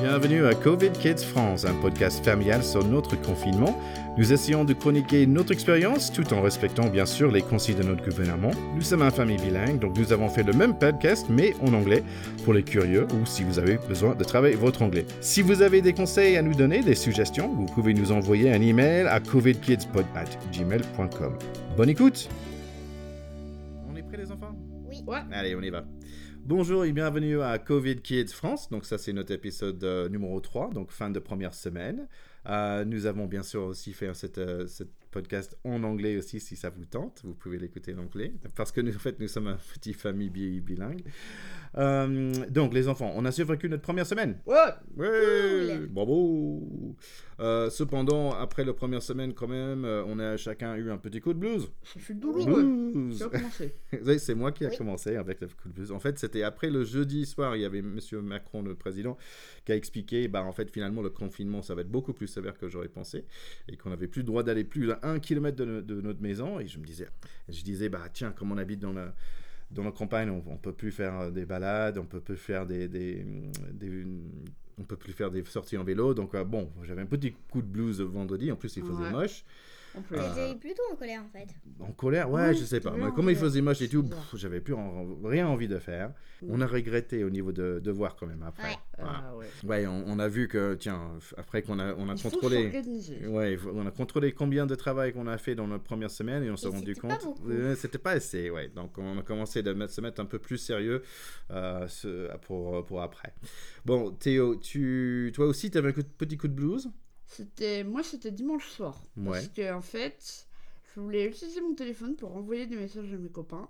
Bienvenue à Covid Kids France, un podcast familial sur notre confinement. Nous essayons de chroniquer notre expérience tout en respectant bien sûr les consignes de notre gouvernement. Nous sommes une famille bilingue, donc nous avons fait le même podcast mais en anglais pour les curieux ou si vous avez besoin de travailler votre anglais. Si vous avez des conseils à nous donner, des suggestions, vous pouvez nous envoyer un email à covidkidspod@gmail.com. Bonne écoute. Prêts les enfants Oui. Ouais. Allez, on y va. Bonjour et bienvenue à Covid Kids France. Donc ça c'est notre épisode euh, numéro 3, donc fin de première semaine. Euh, nous avons bien sûr aussi fait cette, euh, cette podcast en anglais aussi si ça vous tente. Vous pouvez l'écouter en anglais parce que nous, en fait nous sommes une petite famille bi- bilingue. Euh, donc les enfants, on a survécu notre première semaine. Ouais. Ouais, Cool. bravo. Euh, cependant, après la première semaine quand même, on a chacun eu un petit coup de blues. Ça fait douloureux. Blues. C'est moi qui a Oui. commencé avec le coup de blues. En fait, c'était après le jeudi soir, il y avait Monsieur Macron, le président, qui a expliqué, bah en fait, finalement, le confinement, ça va être beaucoup plus sévère que j'aurais pensé, et qu'on n'avait plus le droit d'aller plus à un kilomètre de, no- de notre maison. Et je me disais, je disais, bah tiens, comme on habite dans la dans la campagne, on, on peut plus faire euh, des balades, on peut plus faire des, des, des- on peut plus faire des sorties en vélo. Donc euh, bon, j'avais un petit coup de blues vendredi. En plus, il faisait Ouais. moche. On peut. Ah. J'étais plutôt en colère en fait. En colère, ouais, Ouais, je sais pas. Mais en comme il faisait moche et tout, j'avais plus en- rien envie de faire. On a regretté au niveau de, de voir quand même après. Ouais. Voilà. Ah ouais. Ouais, on, on a vu que, tiens, après qu'on a, on a Il contrôlé. Ouais, on a contrôlé combien de travail qu'on a fait dans notre première semaine et on s'est rendu compte. c'était pas assez, ouais. Donc on a commencé de mettre- se mettre un peu plus sérieux euh, ce- pour, pour après. Bon, Théo, tu, toi aussi, tu avais un coup petit coup de blues? C'était moi c'était dimanche soir. Ouais. Parce que en fait, je voulais utiliser mon téléphone pour envoyer des messages à mes copains,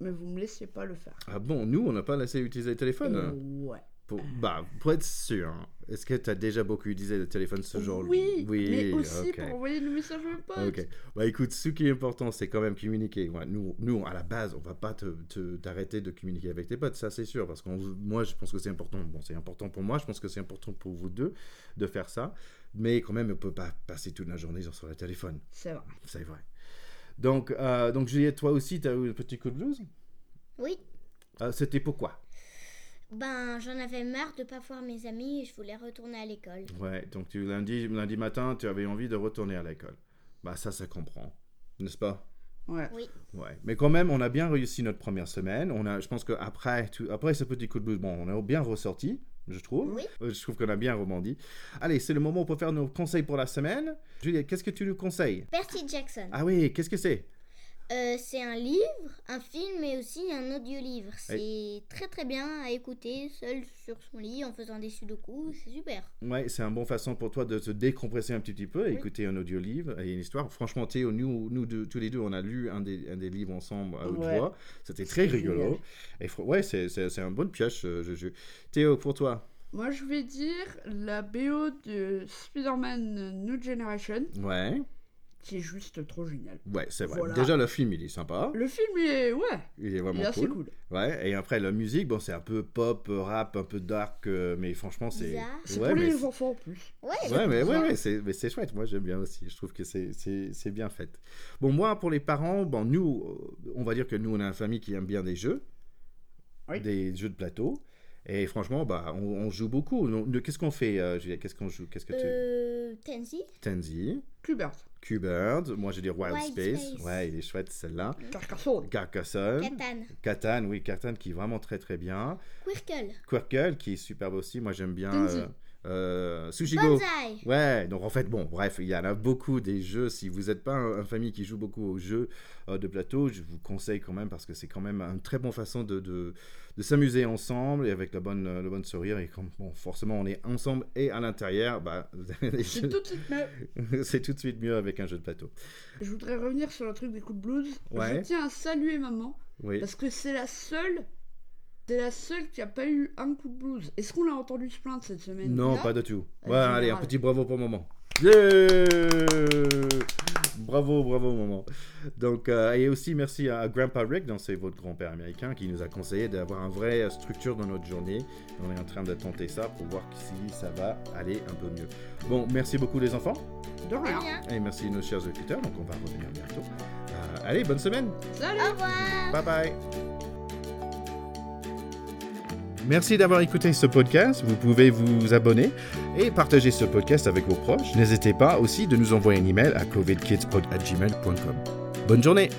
mais vous me laissiez pas le faire. Ah bon, nous, on n'a pas laissé utiliser le téléphone Euh, ouais. Pour, bah, pour être sûr, hein, est-ce que tu as déjà beaucoup utilisé le téléphone ce jour Oui, mais aussi pour envoyer des messages à mes potes. Ok. Bah écoute, ce qui est important, c'est quand même communiquer. Ouais, nous, nous, à la base, on va pas te, te- t'arrêter de communiquer avec tes potes, ça c'est sûr. Parce que moi, je pense que c'est important. Bon, c'est important pour moi, je pense que c'est important pour vous deux de faire ça. Mais quand même, on peut pas passer toute la journée sur le téléphone. C'est vrai. C'est vrai. Donc, euh, donc Juliette, toi aussi, tu as eu un petit coup de blues? Oui. Euh, C'était pourquoi? Ben j'en avais marre de pas voir mes amis et je voulais retourner à l'école. Ouais, donc tu, lundi, lundi matin, tu avais envie de retourner à l'école. Bah ça, ça comprend. N'est-ce pas? Ouais. Ouais, mais quand même, on a bien réussi notre première semaine. On a, je pense qu'après après ce petit coup de blues, bon, on a bien ressorti, je trouve. Oui. Euh, Je trouve qu'on a bien rebondi. Allez, c'est le moment pour faire nos conseils pour la semaine. Juliette, qu'est-ce que tu nous conseilles? Percy Jackson. Ah oui, qu'est-ce que c'est? Euh, c'est un livre, un film mais aussi un audiolivre. C'est très très bien à écouter seul sur son lit en faisant des sudoku. C'est super. Ouais, c'est une bonne façon pour toi de te décompresser un petit, petit peu, Oui. écouter un audiolivre et une histoire. Franchement, Théo, nous, nous deux- tous les deux, on a lu un des, un des livres ensemble à haute Ouais. voix. C'était très rigolo. génial. Et fr- ouais, c'est, c'est, c'est un bon pioche, euh, je, je- Théo, pour toi Moi je vais dire la BO de Spider-Man New Generation, Ouais, qui est juste trop génial. ouais, c'est vrai. Voilà. Déjà, le film, il est sympa. Le film il est ouais, Il est il vraiment assez cool. Ouais, et après, la musique, bon, c'est un peu pop, rap, un peu dark, euh, mais franchement, c'est. C'est Ouais, pour mais les enfants en plus. Ouais. Ouais, mais, ouais, ouais, c'est, mais c'est chouette. Moi, j'aime bien aussi. Je trouve que c'est, c'est, c'est bien fait. Bon, moi, pour les parents, bon, nous, euh, on va dire que nous, on a une famille qui aime bien des jeux, Oui. des jeux de plateau. Et franchement, bah, on, on joue beaucoup. Qu'est-ce qu'on fait, euh, Qu'est-ce qu'on joue? Qu'est-ce que tu. Euh, Tenzi. Tenzi, Kubert, Q-Bird, moi, j'ai dit Wild, Wild Space. Space. Ouais, il est chouette, celle-là. Carcassonne. Carcassonne. Catan. Catan, oui, Catan qui est vraiment très très bien. Quirkle. Quirkle qui est superbe aussi. Moi, j'aime bien. Euh, euh, Sushigo. Banzai. Ouais, donc en fait, bon, bref, il y en a beaucoup des jeux. Si vous n'êtes pas un- une famille qui joue beaucoup aux jeux euh, de plateau, je vous conseille quand même parce que c'est quand même une très bonne façon de, de, de s'amuser ensemble et avec le bon, euh, le bon sourire. Et comme bon, forcément, on est ensemble et à l'intérieur, bah, C'est jeux- tout de suite mieux. c'est tout de suite mieux avec un jeu de plateau. Je voudrais revenir sur le truc des coups de blues. Ouais. Je tiens à saluer maman Oui. parce que c'est la seule, c'est la seule qui a pas eu un coup de blues. Est-ce qu'on l'a entendu se plaindre cette semaine Non, pas du tout. Ouais, allez, un petit bravo pour maman. Yeah bravo, bravo, maman. Donc, euh, et aussi merci à Grandpa Rick, donc c'est votre grand-père américain, qui nous a conseillé d'avoir une vraie structure dans notre journée. On est en train de tenter ça pour voir si ça va aller un peu mieux. Bon, merci beaucoup les enfants, De rien. et merci nos chers auditeurs. Donc, on va revenir bientôt. Euh, allez, bonne semaine. Salut Au revoir. Bye bye. Merci d'avoir écouté ce podcast. Vous pouvez vous abonner et partager ce podcast avec vos proches. N'hésitez pas aussi de nous envoyer un email à covidkidspod@gmail.com. Bonne journée.